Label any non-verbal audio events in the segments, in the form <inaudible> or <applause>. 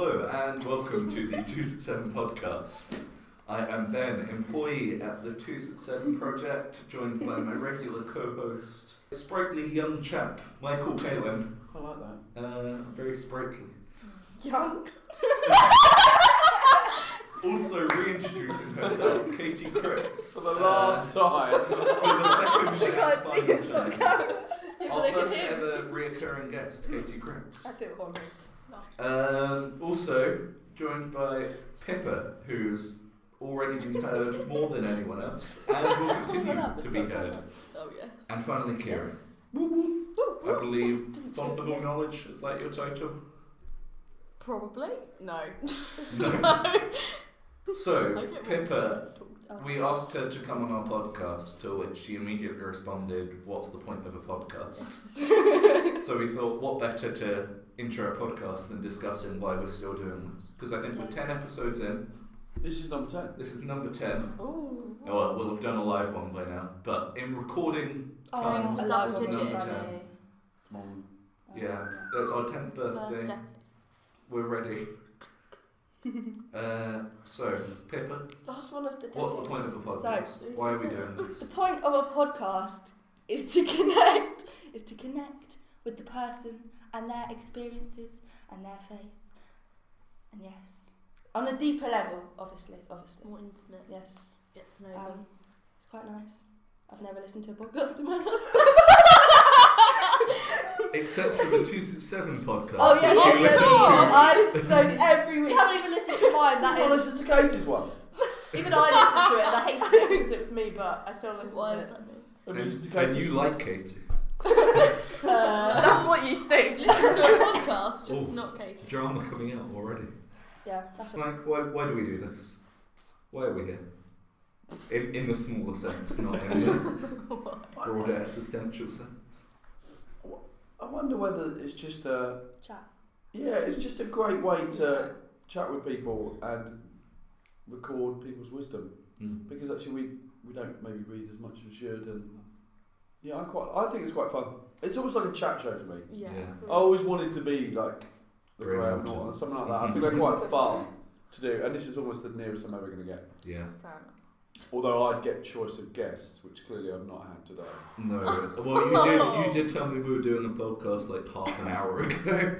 Hello and welcome to the 267 podcast. I am Ben, employee at the 267 project, joined by my regular co host, a sprightly young chap, Michael Palin. I like that. Uh, very sprightly. Young. Also reintroducing herself, Katie Cripps. For the last time. Uh, for the second I can't see final it's not time. coming. Yeah, but Our they can first hear. ever reoccurring guest, Katie Cripps. I feel honoured. Um, also joined by Pippa, who's already been heard more than anyone else, and will continue to be heard. Oh yes. And finally, Kira. Yes. I believe fond of all knowledge. Is that your title? Probably. No. <laughs> No. So, Pippa, we asked her to come on our podcast, to which she immediately responded, "What's the point of a podcast?" <laughs> so we thought, what better to intro podcast than discussing why we're still doing this? Because I think we're ten episodes in. This is number 10. This is number ten. Ooh. Oh, well, we'll have done a live one by now. But in recording Oh, times, to I double love digits. Fancy. Mom. yeah, that's our tenth First birthday. decade. We're ready. <laughs> uh, so, Pippa, Last one of the day. what's the point of a podcast? Why are we doing this? The point of a podcast is to <laughs> connect. Is to connect with the person and their experiences and their faith. And yes, on a deeper level, obviously, obviously. More intimate. Yes, Get to know um, them. it's quite nice. I've never listened to a podcast in my life. Except for the 267 podcast. Oh yeah, which yes, yes. to. I listen to it every week. You haven't even listened to mine. That <laughs> Well, is. listen to Katie's one. Even I listened to it and I hated it because it was me, but I still listened Why to is it. that me? Have And, and you like Katie. Uh, That's what you think. Listen to a podcast, just Oh. not Katie. Drama coming out already. yeah, that's what. Like, why, why do we do this? Why are we here? In, in the smaller sense, not in the <laughs> broader existential sense. I wonder whether it's just a. Chat. Yeah, it's just a great way to chat with people and record people's wisdom. Mm. Because actually, we, we don't maybe read as much as we should. And yeah, I quite I think it's quite fun. It's almost like a chat show for me. Yeah. I always wanted to be like the Graham Graham Norton. Norton or something like that. I think they're quite <laughs> fun to do, and this is almost the nearest I'm ever going to get. Yeah. Fair enough. Although I'd get choice of guests, which clearly I've not had today. No. Well, you did. You did tell me we were doing a podcast like half an hour <laughs> ago.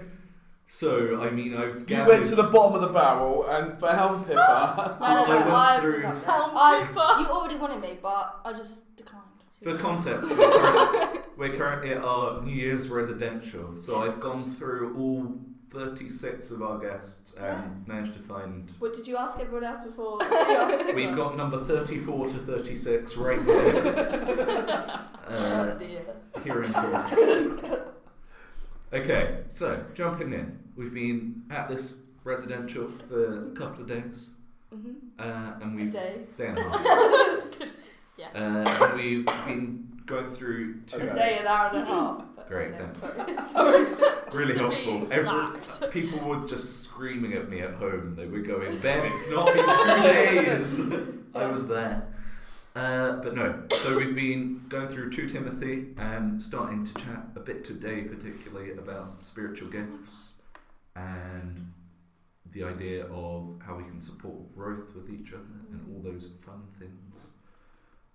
So I mean, I've You gathered. went to the bottom of the barrel and found Pippa. <laughs> No, no, no. I went I, through- was up there. Oh found I, you already wanted me, but I just declined. For context, <laughs> we're, current, we're currently at our New Year's residential, so Yes. I've gone through all 36 of our guests and Yeah. managed to find. What did you ask everyone else before? <laughs> Did you ask We've got number 34 to 36 right <laughs> there. uh, dear. hearing course. Okay, so jumping in, we've been at this residential for a couple of days, Mhm. uh, and we've day. day and a half. That's good. Uh, and we've been going through two Okay. A day, an hour and a half. <clears throat> Great, yeah, thanks. Sorry. <laughs> Sorry. <laughs> really helpful. Every, people were just screaming at me at home. They were going, <laughs> Ben, it's not been two days. I was there. Uh, but no, so we've been going through 2 Timothy and starting to chat a bit today, particularly about spiritual gifts and the idea of how we can support growth with each other and all those fun things.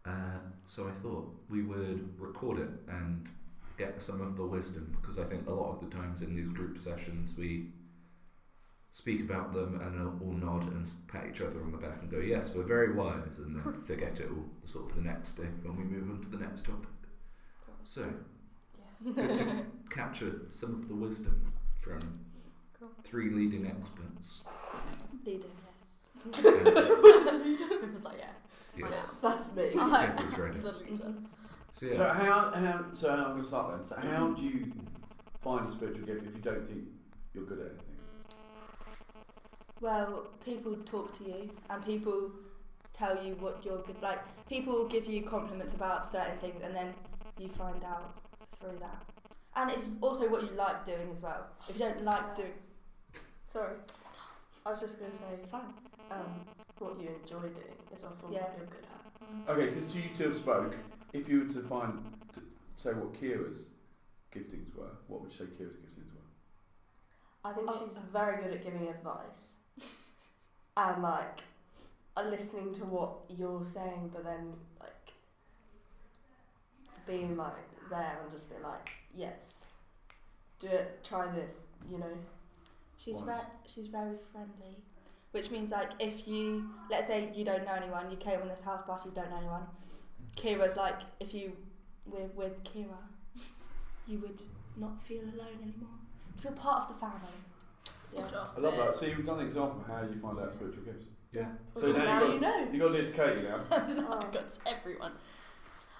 Uh, so I thought we would record it and get some of the wisdom because I think a lot of the times in these group sessions we speak about them and all nod and pat each other on the back and go, yes, we're very wise, and then <laughs> forget it all sort of the next day when we move on to the next topic. So, Yes. good to <laughs> capture some of the wisdom from Cool. three leading experts. Leading, yes. It <laughs> was like, yeah. Yes. That's me. I'm Pippa's ready. the leader. So, yeah. So how, how so I'm going to start then. So how do you find a spiritual gift if you don't think you're good at anything? Well, people talk to you and people tell you what you're good. Like people give you compliments about certain things, and then you find out through that. And it's also what you like doing as well. If you don't like doing, Sorry. I was just going to say, fine. um, what you enjoy doing is often Yeah. what you're good at. Okay, because you two have spoke. If you were to find to say what Kira's giftings were, what would you say Kira's giftings were? I think Oh. she's very good at giving advice, <laughs> and like, uh, listening to what you're saying, but then like, being like there and just being like, yes, do it, try this, you know. She's Wise. very she's very friendly, which means like if you let's say you don't know anyone, you came on this house party, you don't know anyone. Kira's like if you were with Kira, you would not feel alone anymore. Feel part of the family. Yeah. I love that. So you've done an example of how you find out spiritual gifts. Yeah. So So, now now you you know. You got to do it to Katie now. <laughs> Oh. I got to everyone.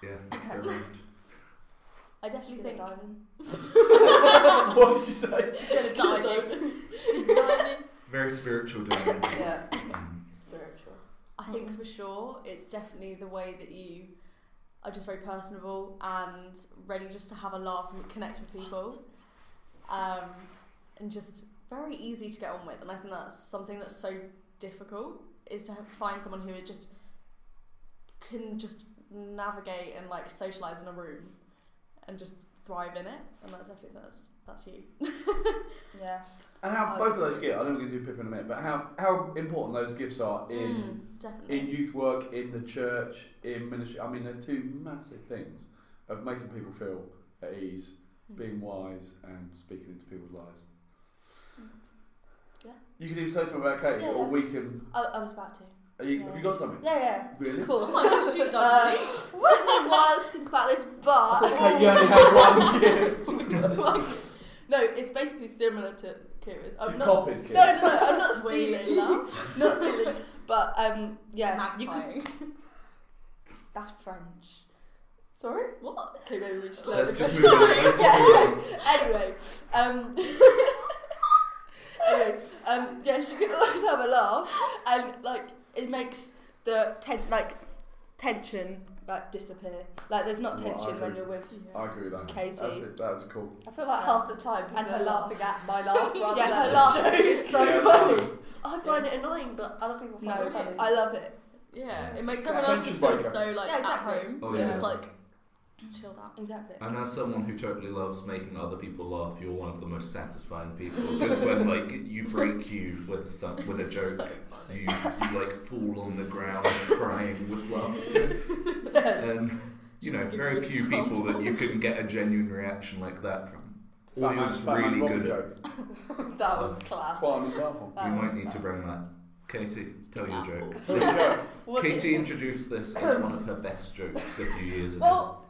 Yeah. It's very <laughs> good. I definitely gonna think dive in. <laughs> what did you say? she's gonna dive in. She's gonna dive in. Very spiritual doing <laughs> it. Yeah, Mm. spiritual. I think for sure it's definitely the way that you are just very personable and ready just to have a laugh and connect with people. Um, and just very easy to get on with. And I think that's something that's so difficult is to find someone who just can just navigate and like socialize in a room and just thrive in it. And that's definitely that's that's you. <laughs> Yeah. And how both of those gifts, I know we're going to do Pip in a minute, but how, how important those gifts are in Mm, definitely. in youth work, in the church, in ministry. I mean, they're two massive things of making people feel at ease, Mm. being wise, and speaking into people's lives. Yeah. You can either say something about Katie, Yeah, or yeah. we can. I, I was about to. Are you, Have you got something? Yeah, yeah. Really? Of course. Oh my gosh, you Uh, done deep. Takes me a while to think about this, I but thought Kate, you only had one gift. <laughs> no, it's basically similar to Kira's. She I'm not. copied Kate. <laughs> No, no, no, I'm not Were you in stealing. love? not stealing. But um, yeah, you could, Magpieing. <laughs> that's French. Sorry? What? Okay, maybe we just Let's learn just move on. Let's just move on. <laughs> anyway, um, anyway, um, yeah, she can always have a laugh, and like it makes the ten- like tension like disappear. Like there's not Well, I tension when agree. you're with. I agree with that. Katie. That's it. That's cool. I feel like um, half the time people And her are laugh. laughing at <laughs> my laugh rather Yeah, than her laugh the <laughs> is so Yeah, funny. I find it annoying, but other people find No, it funny. I love it. Yeah, Yeah. it makes It's everyone else attention just feel so like Yeah, exactly. at home. Oh, You're yeah. just like chilled out. Exactly. And as someone who totally loves making other people laugh, you're one of the most satisfying people. Because when <laughs> like you break you with some with a joke, So you you like fall on the ground crying with laughter. yes. And you know, Give very few people that you can get a genuine reaction like that from. Or Batman- you're Batman really good at. joke. <laughs> that was um, class. Quite an example. That We might need to bring that. Katie, tell your joke. There you go. What did- Katie introduced this as one of her best jokes a few years ago. Well,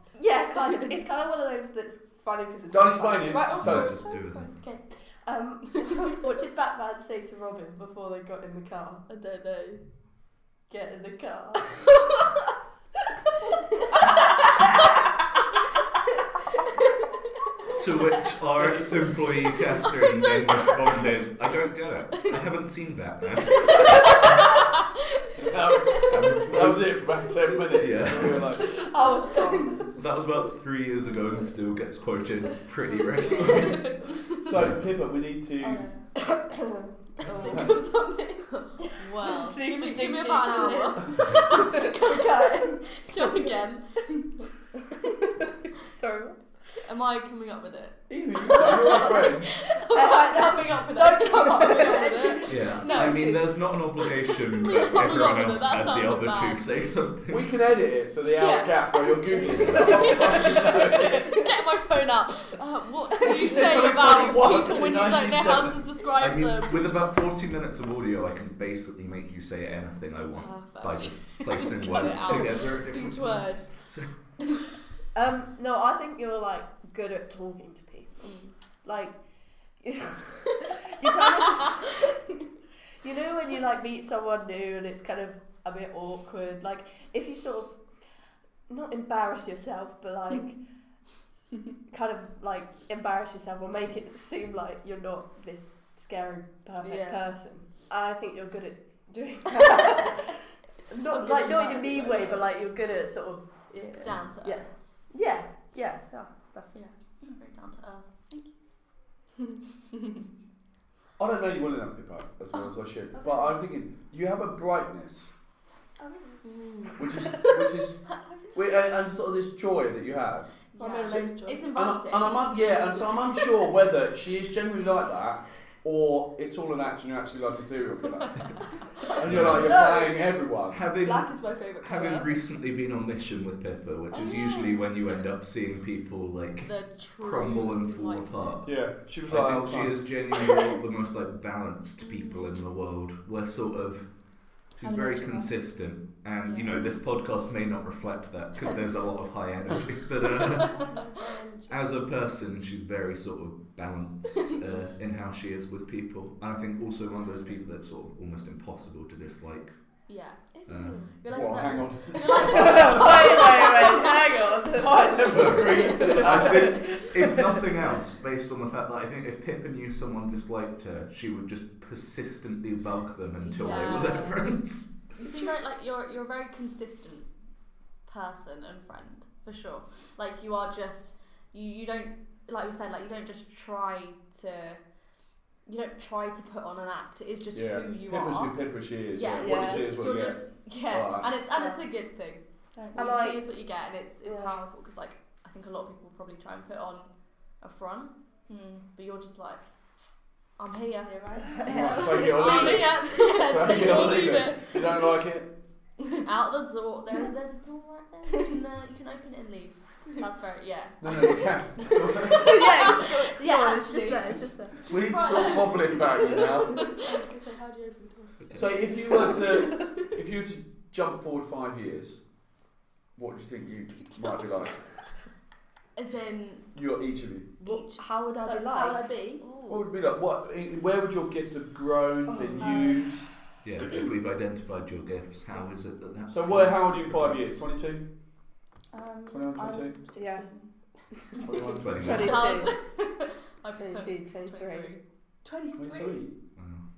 yeah. It's kind of one of those that's funny because it's Don't explain funny. it, Right, just tell it. Just do it. Okay. Um, <laughs> what did Batman say to Robin before they got in the car? I don't know. Get in the car. <laughs> To which our ex-employee <laughs> Catherine then responded, "I don't get it. I haven't seen Batman." That was, that was it for about 10 minutes. Yeah. We were like, <laughs> Oh, it's gone. That was about three years ago and still gets quoted pretty <laughs> regularly. so, Pippa, we need to. oh. Think of something. Well, give me, dig give me about an into hour. Okay. <laughs> Come again. Sorry. Am I coming up with it? Either you, you're my <laughs> friend. Alright, now coming up with it? don't it. come up with it. Yeah, No, I mean, actually- there's not an obligation We <laughs> that can't everyone remember else that, had that the other bad. two say something. We can edit it so the hour Yeah. gap where you're googling <laughs> stuff. Get my phone out. Uh, what do She you said say something about funny once people in when you don't know how 1970. to describe I mean, them? with about 40 minutes of audio, I can basically make you say anything I want by Perfect. just placing Cut it words out. together. at different Each times. word. So- Um, no, I think you're like good at talking to people. Like, you, <laughs> you kind of, <laughs> you know, when you like meet someone new and it's kind of a bit awkward. Like, if you sort of not embarrass yourself, but like <laughs> kind of like embarrass yourself or make it seem like you're not this scary perfect Yeah. person. I think you're good at doing that. I'm not like not in a mean way, but like you're good at sort of Yeah. Down to. Yeah. Yeah, yeah. yeah that's Yeah. Very down to earth. Thank you. <laughs> I don't know you well enough, Pippa, as well as I should. But I'm thinking, you have a brightness, Mm. which is, <laughs> which is, <laughs> wi- and, and sort of this joy that you have. Yeah. middle name's Joy. It's And, I, inviting. and I'm un- yeah, and so I'm unsure whether she is genuinely like that, or it's all an action. You're actually like a serial killer, <laughs> and you're like you're playing everyone. Having Black is my favourite having recently been on mission with Pippa, which Oh, is yeah. usually when you end up seeing people like The true crumble and fall likeness. apart. Yeah, she was like. I oh, think she is genuinely <laughs> one of the most like balanced people in the world. We're sort of she's very consistent, and you know this podcast may not reflect that because there's a lot of high energy. <laughs> But uh, <laughs> as a person, she's very sort of balanced uh, in how she is with people, and I think also one of those people that's sort of almost impossible to dislike. Yeah. Um, You're like Well, hang on. <laughs> You're like <laughs> wait, wait, wait, hang on. <laughs> I never agreed to that. I think, if nothing else, based on the fact that I think if Pippa knew someone disliked her, she would just persistently bug them until they were their friends. You seem like like you're you're a very consistent person and friend for sure. Like you are just you you don't like we said like you don't just try to you don't try to put on an act. It is just yeah, who you Pippa's are. who Pippa she is. Yeah, what yeah. you see is what you're get. just yeah, Alright. and it's and it's a good thing. What I you like- see is what you get, and it's it's Yeah. powerful because like I think a lot of people probably try and put on a front, Mm. but you're just like I'm here. Yeah, right. <laughs> Right, take <laughs> it or I'm leave here. <laughs> it. yeah, Take take it or or leave leave it. it. You don't like it? Out the door. There, there's a door right there. You can, uh, you can open it and leave. That's very yeah. No, no, you can. <laughs> yeah, Yeah, it's just that, It's just that. we need to right stop there. wobbling about you now. <laughs> I was gonna say, how do you open doors? <laughs> So if you were to if you were to jump forward five years, what do you think you might be like? As in You are each of you. What, each. how would I So be how would like? I be? What would it be like? What? Eh, where would your gifts have grown, oh, been Oh. used? Yeah, if we've identified your gifts, how is it that that's So where? How old are you in five years? Twenty-two. Um, 21, I'm 22? 16. Yeah. 21, 20. 22. I prefer 22, 23. 23. 23.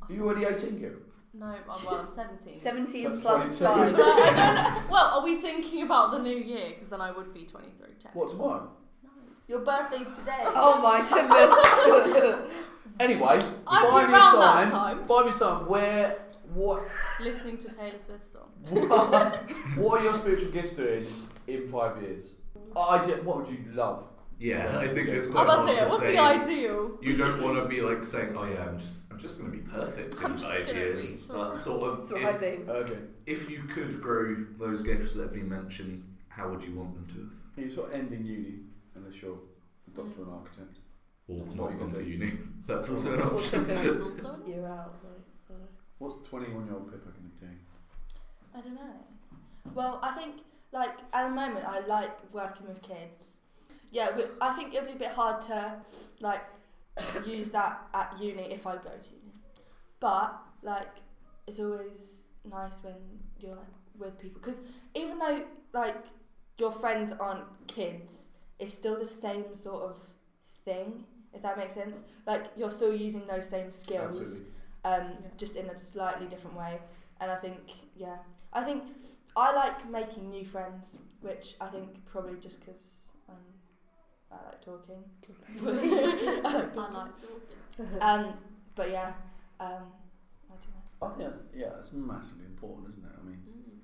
Are you already 18, girl? No, I'm, well, I'm 17. 17 That's plus 22. 5. But <laughs> I don't know. Well, are we thinking about the new year? Because then I would be 23. technically. What tomorrow? No. Your birthday's today. <laughs> Oh my goodness. <laughs> Anyway, I'd five years time. time. Five years time. Where? What? Listening to Taylor Swift's song. What, what are your spiritual gifts doing in five years? Idea. What would you love? Yeah, I think it's I'm quite about hard to say, to what's say. the ideal? You don't want to be like saying, "Oh yeah, I'm just, I'm just going to be perfect I'm in just five gonna years." be But sort of, if, Thriving. Okay. if you could grow those gifts that have been mentioned, how would you want them to? You're sort of ending uni unless you're a doctor and architect. Or What not you gone gonna to do? uni? <laughs> That's also an Or option. took That's also. year out. What's 21 year old Pippa going to do? I don't know. Well, I think like at the moment I like working with kids. Yeah, but I think it'll be a bit hard to like use that at uni if I go to uni. But like it's always nice when you're like with people because even though like your friends aren't kids, it's still the same sort of thing. If that makes sense, like you're still using those same skills Absolutely. Um, Yeah. just in a slightly different way. And I think, yeah, I think I like making new friends, which I think probably just because um, I like talking. <laughs> I like I talking. like talking. <laughs> Um, but yeah, um, I don't know. I think that's, yeah, it's massively important, isn't it? I mean, Mm.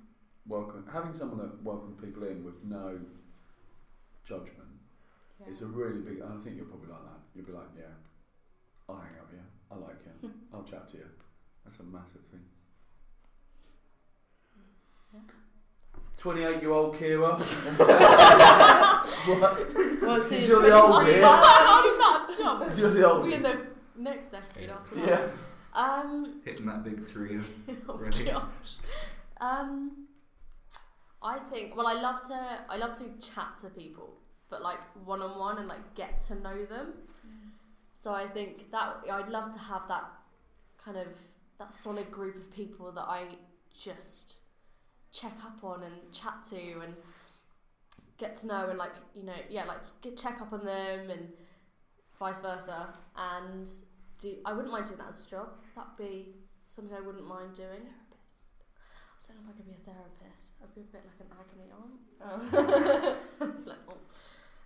welcome having someone that welcomes people in with no judgment Yeah. is a really big. And I think you're probably like that. You'll be like, yeah, I'll hang out with you. I like you. <laughs> I'll chat to you. That's a massive thing. Yeah. 28 year old Kira. <laughs> what? Well, Because you're the 20 old How did bit. that, how did that jump? <laughs> You're the We'll old be in the next decade after that. Yeah. Um, Hitting that big three of oh Ready? gosh. Um, I think. Well, I love to. I love to chat to people, but like one on one and like get to know them. So I think that I'd love to have that kind of that solid group of people that I just check up on and chat to and get to know and like you know yeah like get check up on them and vice versa. And do I wouldn't mind doing that as a job. That'd be something I wouldn't mind doing. I don't know if I could be a therapist. I'd be a bit like an agony aunt. Oh. <laughs> <laughs> Like, oh.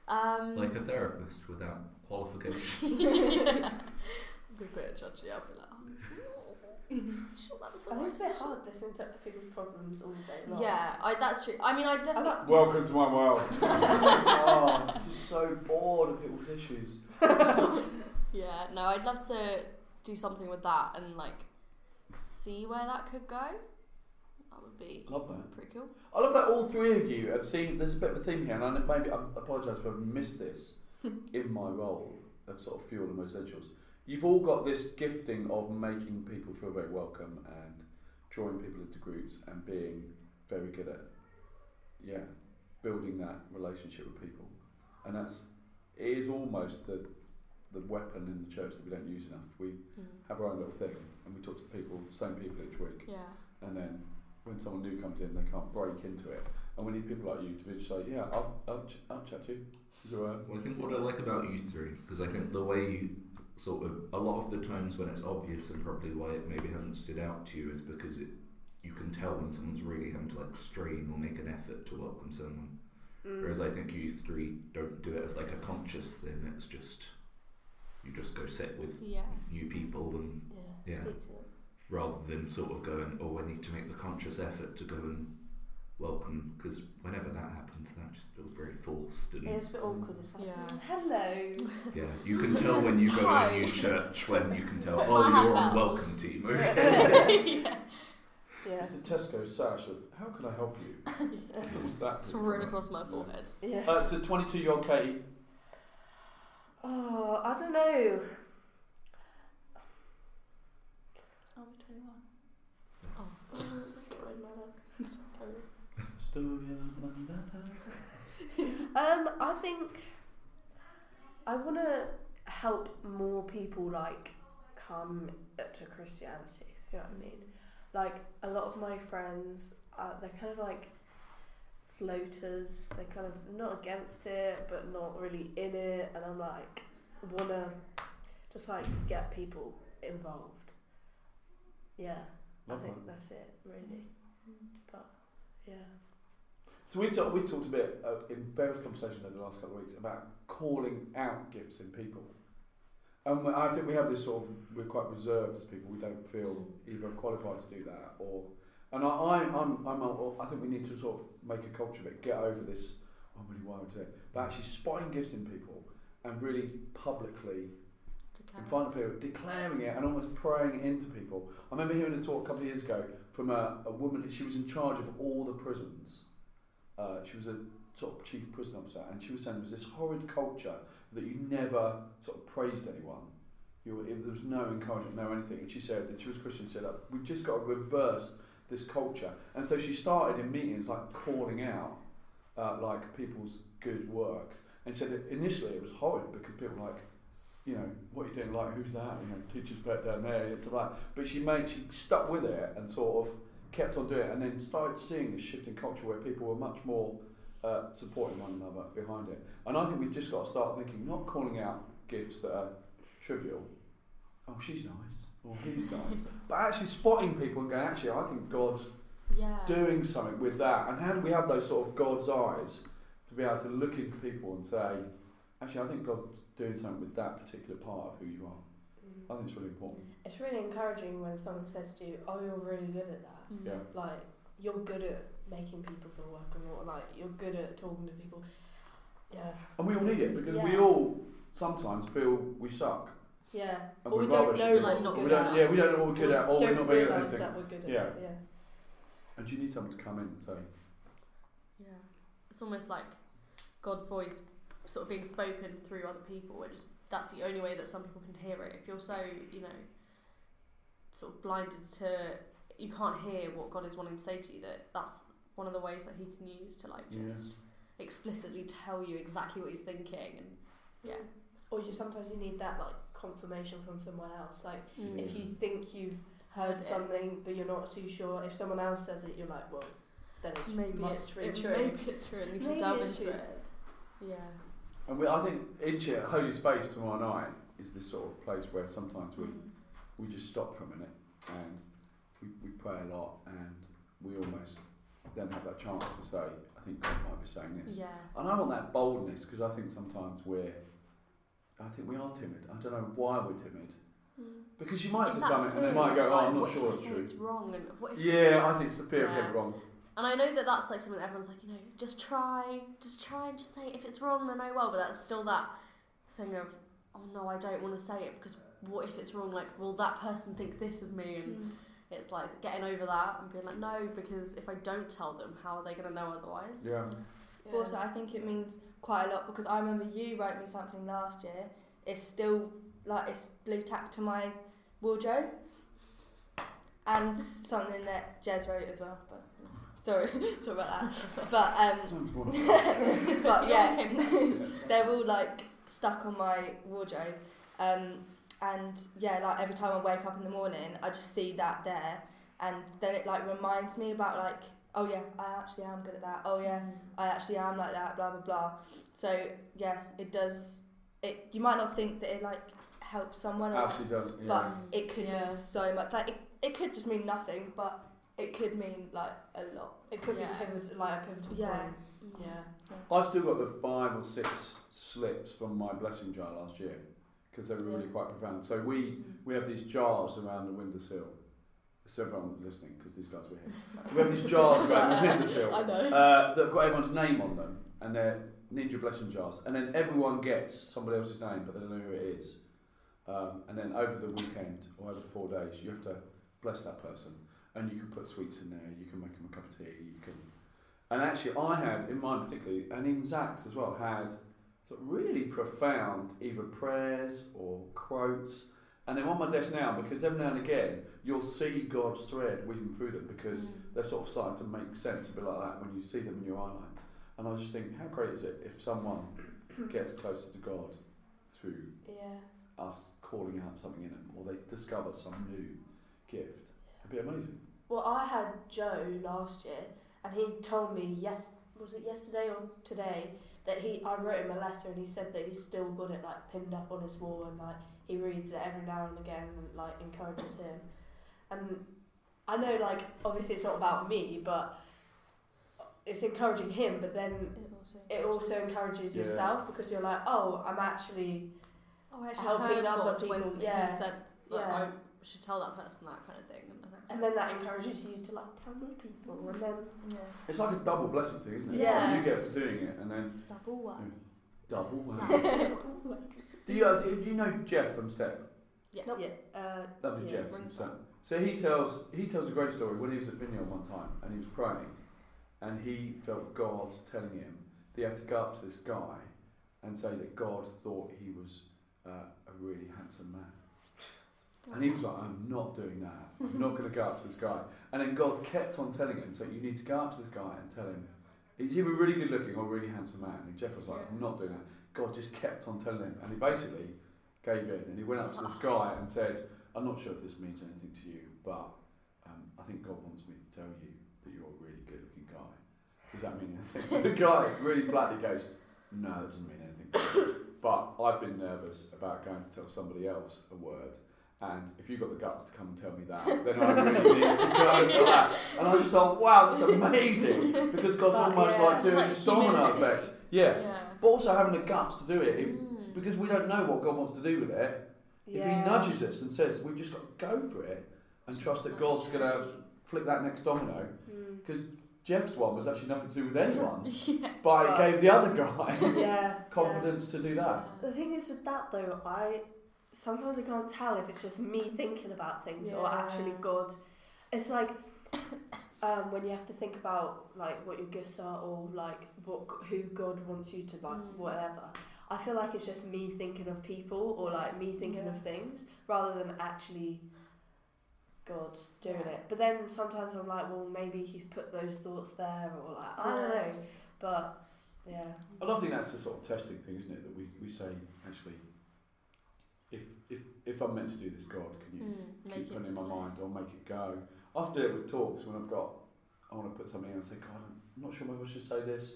Um like a therapist without qualifications. <laughs> yeah. I'd be a bit judgy I'd be like oh, sure that was the I think it's a bit hard listening to people's problems all day long. yeah I, that's true I mean I definitely like- Welcome to my world. <laughs> oh, I'm just so bored of people's issues. <laughs> Yeah, no, I'd love to do something with that and like see where that could go. That would be Love that. pretty cool. I love that all three of you have seen. There's a bit of a theme here, and I, maybe I apologise for having missed this <laughs> in my role of sort of fuel and residentials. You've all got this gifting of making people feel very welcome and drawing people into groups and being very good at, yeah, building that relationship with people, and that's it is almost the the weapon in the church that we don't use enough. We Mm. have our own little thing, and we talk to people, same people each week Yeah. and then when someone new comes in, they can't break into it. And we need people like you to be just like, yeah, I'll, I'll, ch- I'll chat to you. This is who I. Well, I think what I like about you three, because I think the way you sort of, a lot of the times when it's obvious and probably why it maybe hasn't stood out to you is because it, you can tell when someone's really having to like strain or make an effort to welcome someone. Mm. Whereas I think you three don't do it as like a conscious thing. It's just you just go sit with Yeah. new people and Yeah. Yeah. Speak to them. rather than sort of going, oh, I need to make the conscious effort to go and welcome. Because whenever that happens, that just feels very forced. And Yeah, it's a bit awkward. It's like, Yeah. hello. yeah, you can tell when you go in a new church when you can tell, oh, you're on welcome team. yeah. <laughs> Yeah. It's the Tesco sash of, how can I help you? <laughs> What's, what's that? It's right across my forehead. Yeah. Uh, so 22 year old Katie, Oh, I don't know. Are we 21? Story of my life. Um, I think I want to help more people like come to Christianity. If you know what I mean? Like a lot of my friends, they're kind of like floaters. They're kind of not against it, but not really in it. And I'm like, wanna just like get people involved. Yeah, I think that. that's it really. But yeah. So we talked, we talked a bit uh, in various conversations over the last couple of weeks about calling out gifts in people. And we- I think we have this sort of, we're quite reserved as people. We don't feel either qualified to do that or, and I, I'm, I'm, I'm, a- I think we need to sort of make a culture of it, get over this, "Oh, I'm really worried to it, but actually spotting gifts in people and really publicly To in carry. front of people, declaring it and almost praying it into people. I remember hearing a talk a couple of years ago from a, a woman, she was in charge of all the prisons. Uh, she was a sort of chief prison officer, and she was saying there was this horrid culture that you never sort of praised anyone. You, were- there was no encouragement, no anything. And she said, and she was Christian, she said, we've just got to reverse this culture. And so she started in meetings like calling out uh, like people's good works. And said initially it was horrid because people were like, you know, what are you doing? Like, who's that? You know, teacher's pet down there and stuff like that. But she made, she stuck with it and sort of kept on doing it and then started seeing this shift in culture where people were much more uh, supporting one another behind it. And I think we've just got to start thinking, not calling out gifts that are trivial. Oh, she's nice. Or he's nice. <laughs> But actually spotting people and going, actually, I think God's Yeah. doing something with that. And how do we have those sort of God's eyes to be able to look into people and say, actually, I think God's doing something with that particular part of who you are. I think it's really important. It's really encouraging when someone says to you, "Oh, you're really good at that." Mm. Yeah. Like you're good at making people feel welcome, or like you're good at talking to people. Yeah, And we all need it because we all sometimes feel we suck. yeah. And or we're we don't know Like what not we're we good don't, at. yeah, we don't know what we're good at, or we're don't very good at anything. that we're good at Yeah. it. Yeah. And you need someone to come in and say, Yeah. It's almost like God's voice sort of being spoken through other people. It just that's the only way that some people can hear it. If you're so, you know, sort of blinded to you can't hear what God is wanting to say to you, that that's one of the ways that he can use to like Yeah. just explicitly tell you exactly what he's thinking and yeah. Or you sometimes you need that like confirmation from someone else. Like Mm. if you think you've heard Heard it. something but you're not too sure, if someone else says it, you're like, well, then it's maybe must it's be it, true. maybe it's true and you can Maybe delve it's into true. it. Yeah. And we, I think each uh, holy space tomorrow night is this sort of place where sometimes we Mm. we just stop for a minute and we, we pray a lot and we almost then have that chance to say, I think God might be saying this. Yeah. And I want that boldness because I think sometimes we're, I think we are timid. I don't know why we're timid. Because you might say that something and they might go, oh, I'm not what sure if it's true. It's wrong, and what if Yeah, I think it's the fear of Yeah. getting wrong. And I know that that's like something that everyone's like, you know, just try, just try and just say it. if it's wrong, then oh well. But that's still that thing of, oh no, I don't want to say it because what if it's wrong? Like, will that person think this of me? And Mm. it's like getting over that and being like, no, because if I don't tell them, how are they going to know otherwise? Yeah. Yeah. Also, I think it means quite a lot because I remember you wrote me something last year. It's still like it's blue tack to my wardrobe, and something that Jez wrote as well. But sorry, <laughs> sorry about that. <laughs> But um, <laughs> but yeah, they're all like stuck on my wardrobe. Um, and yeah, like every time I wake up in the morning, I just see that there, and then it like reminds me about like, oh yeah, I actually am good at that. Oh yeah, I actually am like that. Blah blah blah. So yeah, it does. It you might not think that it like helps someone, or, Actually does. Yeah. but it could Yeah. mean so much. Like it, it could just mean nothing, but it could mean like a lot. It could Yeah. be pivotal, like a pivotal Yeah. point. Yeah. yeah. I've still got the five or six slips from my blessing jar last year because they were really quite profound. So we we have these jars around the windowsill. So everyone listening, because these guys were here. We have these jars <laughs> around the windowsill I know. uh, that have got everyone's name on them, and they're need your blessing jars. And then everyone gets somebody else's name, but they don't know who it is. Um, and then over the weekend or over the four days, you have to bless that person, and you can put sweets in there. You can make them a cup of tea. You can. And actually, I had in mine particularly, and even Zach's as well, had sort of really profound either prayers or quotes. And they're on my desk now because every now and again you'll see God's thread weaving through them because Mm. they're sort of starting to make sense a bit like that when you see them in your eye line. And I just think, how great is it if someone <clears throat> gets closer to God through Yeah. us calling out something in them, or they discover some new gift? It'd be amazing. Well, I had Joe last year, and he told me yes, was it yesterday or today that he I wrote him a letter, and he said that he's still got it like pinned up on his wall, and like he reads it every now and again, and like encourages him. And I know, like obviously it's not about me, but it's encouraging him. But then It also. it also encourages Yeah. yourself because you're like, oh, I'm actually Oh, I actually Helping other God when people, he yeah. said like, Yeah. I should tell that person that kind of thing. And, I think and then that encourages you to like tell more people, and then Yeah. It's like a double blessing thing, isn't it? Yeah. You get for doing it, and then Double one. double. <laughs> do you uh, do you know Jeff from Step? yeah. Nope. yeah, uh, Lovely Yeah, Jeff. rings So, so he tells he tells a great story when he was at Vineyard one time and he was praying, and he felt God telling him that he had to go up to this guy and say that God thought he was uh, a really handsome man. And he was like, I'm not doing that. I'm not going to go up to this guy. And then God kept on telling him, so you need to go up to this guy and tell him, is he a really good looking or really handsome man? And Jeff was like, I'm not doing that. God just kept on telling him. And he basically gave in and he went up to this guy and said, I'm not sure if this means anything to you, but um, I think God wants me to tell you that you're a really good looking guy. Does that mean anything? <laughs> the guy really flatly goes, No, that doesn't mean anything to me. But I've been nervous about going to tell somebody else a word. And if you've got the guts to come and tell me that, then I really need to go <laughs> and tell that. And I just thought, wow, that's amazing. Because God's But, almost yeah, like doing like this domino effect. Yeah. Yeah. But also having the guts to do it. If, Mm. because we don't know what God wants to do with it. If He nudges us and says, we've just got to go for it and trust that God's going to flick that next domino. Mm. Because Jeff's one was actually nothing to do with anyone, <laughs> yeah. but it gave the other guy <laughs> yeah, confidence to do that. The thing is with that though, I sometimes I can't tell if it's just me thinking about things or actually God. It's like um, when you have to think about like what your gifts are or like what who God wants you to like Mm. whatever. I feel like it's just me thinking of people or like me thinking Yeah. of things rather than actually God doing Yeah. it. But then sometimes I'm like, well, maybe He's put those thoughts there or like I don't know. But yeah, And I think that's the sort of testing thing, isn't it? That we, we say, actually, if, if, I'm meant to do this, God, can you Mm. keep putting it in my mind or make it go? I have to do it with talks when I've got, I want to put something in and say, God, I'm not sure whether I should say this.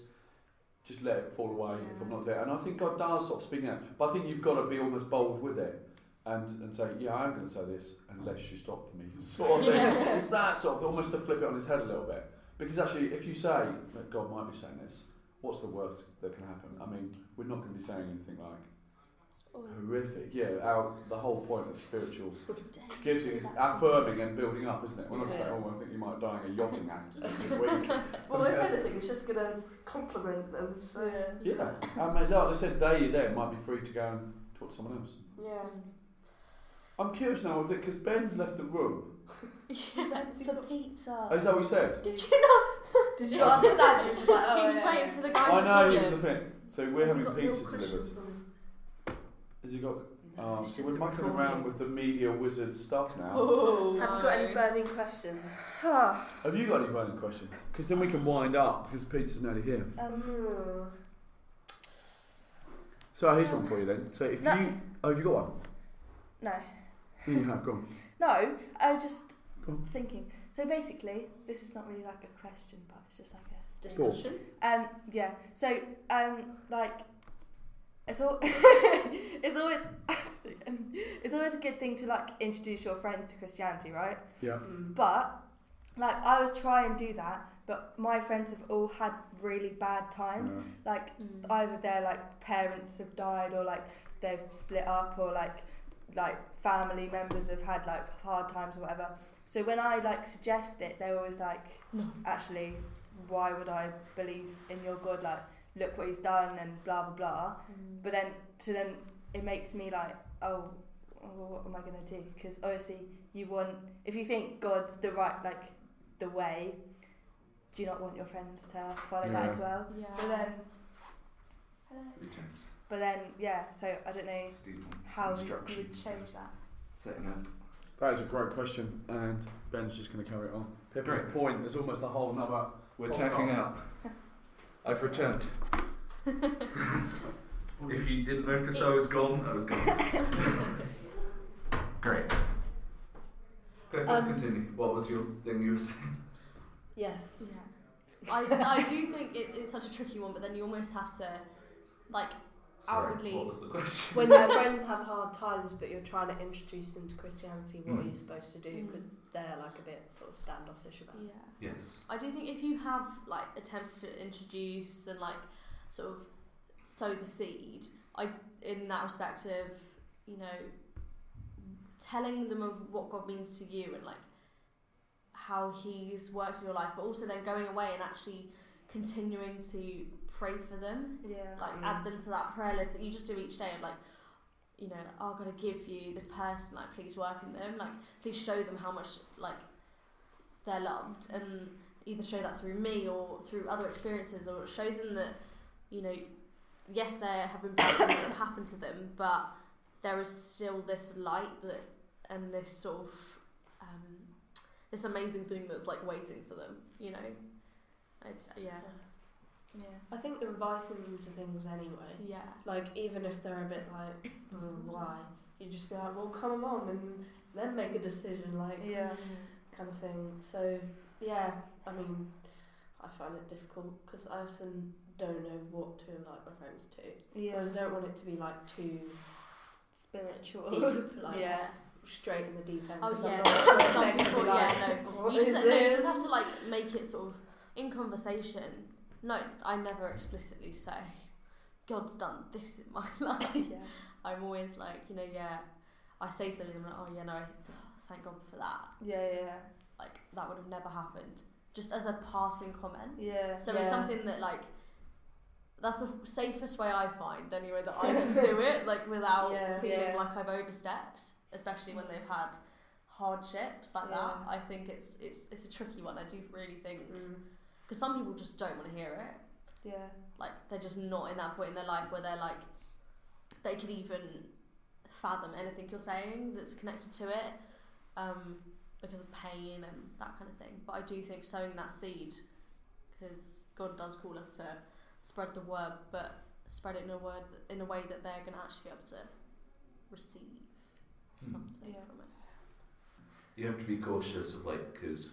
Just let it fall away if I'm not there. And I think God does sort of speak out. But I think you've got to be almost bold with it and, and say, yeah, I'm going to say this unless you stop me. <laughs> Sort of thing. Yeah. It's that sort of, almost to flip it on his head a little bit. Because actually, if you say that God might be saying this, what's the worst that can happen? I mean, we're not going to be saying anything like horrific. Yeah, our, the whole point of spiritual gifting is affirming and building up, isn't it? We're not Yeah. saying, oh, I think you might die in a yachting accident this week. <laughs> well, if anything, it's just gonna compliment them. So Yeah, I mean, like I said, day you then might be free to go and talk to someone else. yeah. I'm curious now, was it because Ben's left the room? <laughs> yeah. For pizza. Oh, is that what he said? Did you not? Did you not understand? You were just like, oh, he was yeah, waiting yeah. for the guy I to know he was him. the. So we're Has having pizza delivered. Questions on his- Has he got? Oh, so we're mucking recording. around with the media wizard stuff now. Oh, Have you got any burning questions? <sighs> Have you got any burning questions? Because then we can wind up because Peter's nearly here. Um, Hmm. So here's one for you then. So if No. you, oh, have you got one? no. Yeah, you have. gone. No, I was just thinking. So basically, this is not really like a question, but it's just like a Discussion. Um, yeah. So, um, like, it's all, it's always, it's always a good thing to like introduce your friends to Christianity, right? Yeah. Mm. But, like, I was trying to do that, but my friends have all had really bad times. Yeah. Like, Mm. either their like parents have died, or like they've split up, or like like family members have had like hard times or whatever. So when I like suggest it, they're always like, No. actually, why would I believe in your God? Like, look what he's done and blah blah blah. Mm. But then, so then it makes me like, oh, well, what am I gonna do? Because obviously, you want if you think God's the right like the way, do you not want your friends to follow that as well? yeah. But then, hello. But then, yeah. So I don't know Steve how you would for change that. Setting up. That is a great question, and Ben's just going to carry it on. Pippa's Great. point there's almost a whole nother. We're Podcast. tacking out. I've returned. <laughs> if you didn't notice I was gone, I was gone. <laughs> Great. Go ahead, Um, continue. What was your thing you were saying? Yes. Yeah. I, I do think it, it's such a tricky one, but then you almost have to, like, Sorry, Outwardly. what was the question? When your <laughs> friends have hard times, but you're trying to introduce them to Christianity, what are Mm. you supposed to do? Mm. Because they're like a bit sort of standoffish about it. yeah. Yes. I do think if you have like attempts to introduce and like sort of sow the seed, I in that respect of you know telling them of what God means to you and like how He's worked in your life, but also then going away and actually continuing to pray for them, Yeah. like Mm. add them to that prayer list that you just do each day of like. You know, like, oh, I'm gonna give you this person. Like, please work in them. Like, please show them how much like they're loved, and either show that through me or through other experiences, or show them that you know, yes, there have been bad things that have happened to them, but there is still this light that and this sort of um, this amazing thing that's like waiting for them. You know, I, yeah, Yeah. I think inviting them to things anyway, yeah, like even if they're a bit like, oh, <laughs> why? You just be like, well, come along and then make a decision, like Yeah. kind of thing. So yeah, I mean, I find it difficult because I often don't know what to invite my friends to. Yeah. Whereas I don't want it to be like too Spiritual. deep, like <laughs> yeah. straight in the deep end. Oh yeah, sure some people, be yeah, no. You just, no, you just have to like make it sort of in conversation. No, I never explicitly say, God's done this in my <laughs> life. yeah. I'm always like, you know, yeah. I say something, I'm like, oh yeah, no, I, thank God for that. Yeah. Yeah. Like that would have never happened, just as a passing comment. Yeah. So Yeah. it's something that like that's the safest way I find anyway that I <laughs> can do it like without Yeah. feeling Yeah. like I've overstepped, especially when they've had hardships like that. I think it's it's it's a tricky one. I do really think Mm. Because some people just don't want to hear it. Yeah. Like they're just not in that point in their life where they're like they could even fathom anything you're saying that's connected to it um, because of pain and that kind of thing. But I do think sowing that seed because God does call us to spread the word, but spread it in a word in a way that they're going to actually be able to receive Hmm. something Yeah. from it. You have to be cautious of like because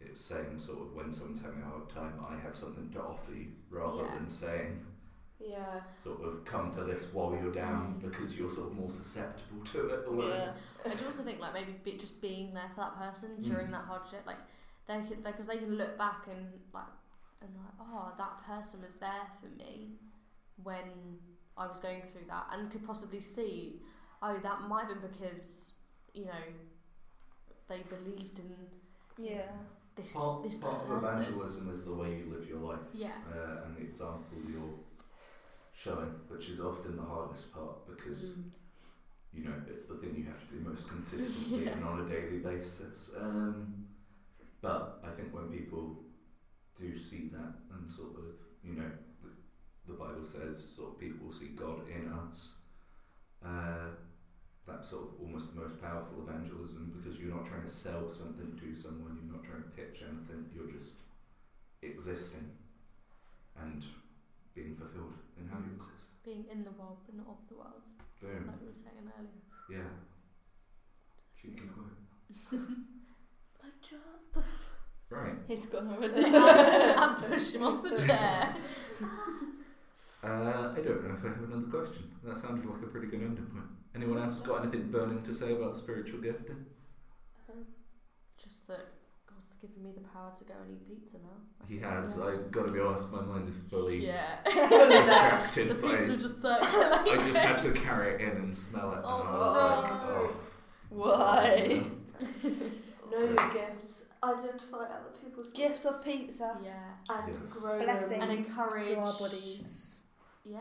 it's saying sort of when someone's having a hard time, I have something to offer you, rather Yeah. than saying Yeah. sort of come to this while you're down Mm. because you're sort of more susceptible to it. Or Yeah. I do also think like maybe be, just being there for that person during Mm. that hardship, like they could because they can look back and like and like oh that person was there for me when I was going through that and could possibly see oh that might have been because you know they believed in Yeah. This Part, this part of person. evangelism is the way you live your life Yeah. uh, and the example you're showing, which is often the hardest part because Mm. you know, it's the thing you have to do most consistently <laughs> Yeah. and on a daily basis. Um, but I think when people do see that and sort of, you know, the, the Bible says sort of people see God in us. Uh, that's sort of almost the most powerful evangelism because you're not trying to sell something to someone, you're not trying to pitch anything, you're just existing and being fulfilled in how you exist. Being in the world but not of the world, Boom. like we were saying earlier. Yeah. <laughs> Cheeky quote. My job. Right. He's gone already. <laughs> <laughs> and push him on the chair. Uh, I don't know if I have another question. That sounded like a pretty good ending point. Anyone else got anything burning to say about spiritual gifting? Just that God's given me the power to go and eat pizza now. He has. Yeah. I've got to be honest, my mind is fully Yeah. <laughs> <laughs> distracted the by. pizza just I just had to carry it in and smell it, and I was Oh, like, no. oh. Why? Know <laughs> your gifts. Identify other people's Gifts of pizza Yeah. and Yes. grow Blessing. And encourage to our bodies. Yeah.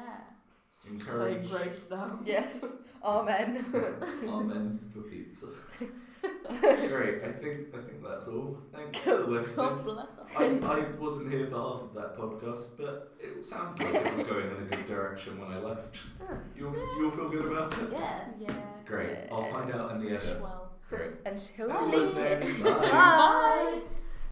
Encourage. Say grace now. Yes. <laughs> Amen. Amen for pizza. <laughs> Great. I think I think that's all. Thanks for God listening. bless. I, I wasn't here for half of that podcast, but it sounded like it was going in a good direction when I left. You'll you'll feel good about it. Yeah. Yeah. Great. I'll find out in the edit. Well. Great. And she'll Thanks for it. listening. Bye. Bye.